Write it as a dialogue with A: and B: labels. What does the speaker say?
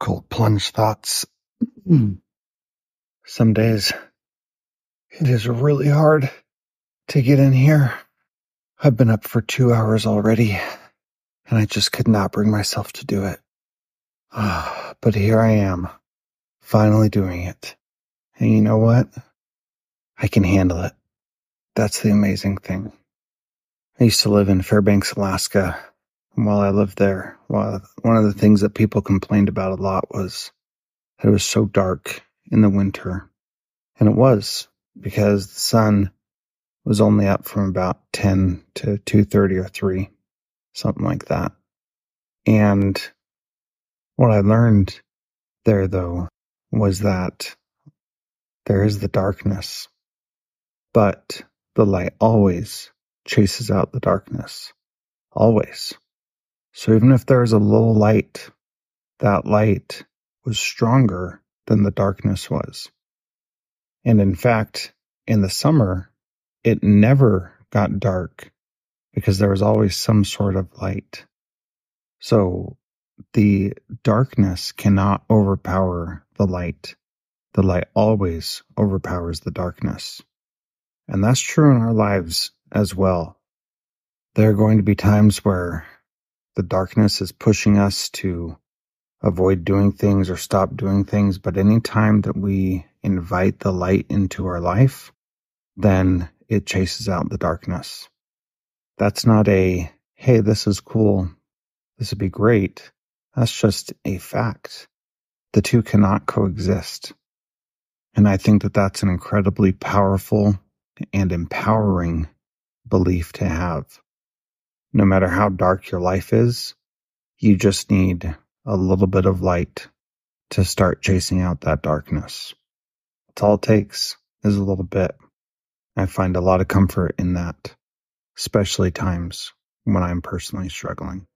A: Cold plunge thoughts. Some days it is really hard to get in here. I've been up for two hours already and I just could not bring myself to do it. Ah, but here I am, finally doing it. And you know what? I can handle it. That's the amazing thing. I used to live in Fairbanks, Alaska. While I lived there, one of the things that people complained about a lot was that it was so dark in the winter. And it was because the sun was only up from about 10 to 2.30 or 3, something like that. And what I learned there, though, was that there is the darkness, but the light always chases out the darkness. Always. So even if there is a little light, that light was stronger than the darkness was. And in fact, in the summer, it never got dark because there was always some sort of light. So the darkness cannot overpower the light. The light always overpowers the darkness. And that's true in our lives as well. There are going to be times where the darkness is pushing us to avoid doing things or stop doing things. But any time that we invite the light into our life, then it chases out the darkness. That's not a, hey, this is cool. This would be great. That's just a fact. The two cannot coexist. And I think that that's an incredibly powerful and empowering belief to have. No matter how dark your life is, you just need a little bit of light to start chasing out that darkness. It's all it takes is a little bit. I find a lot of comfort in that, especially times when I'm personally struggling.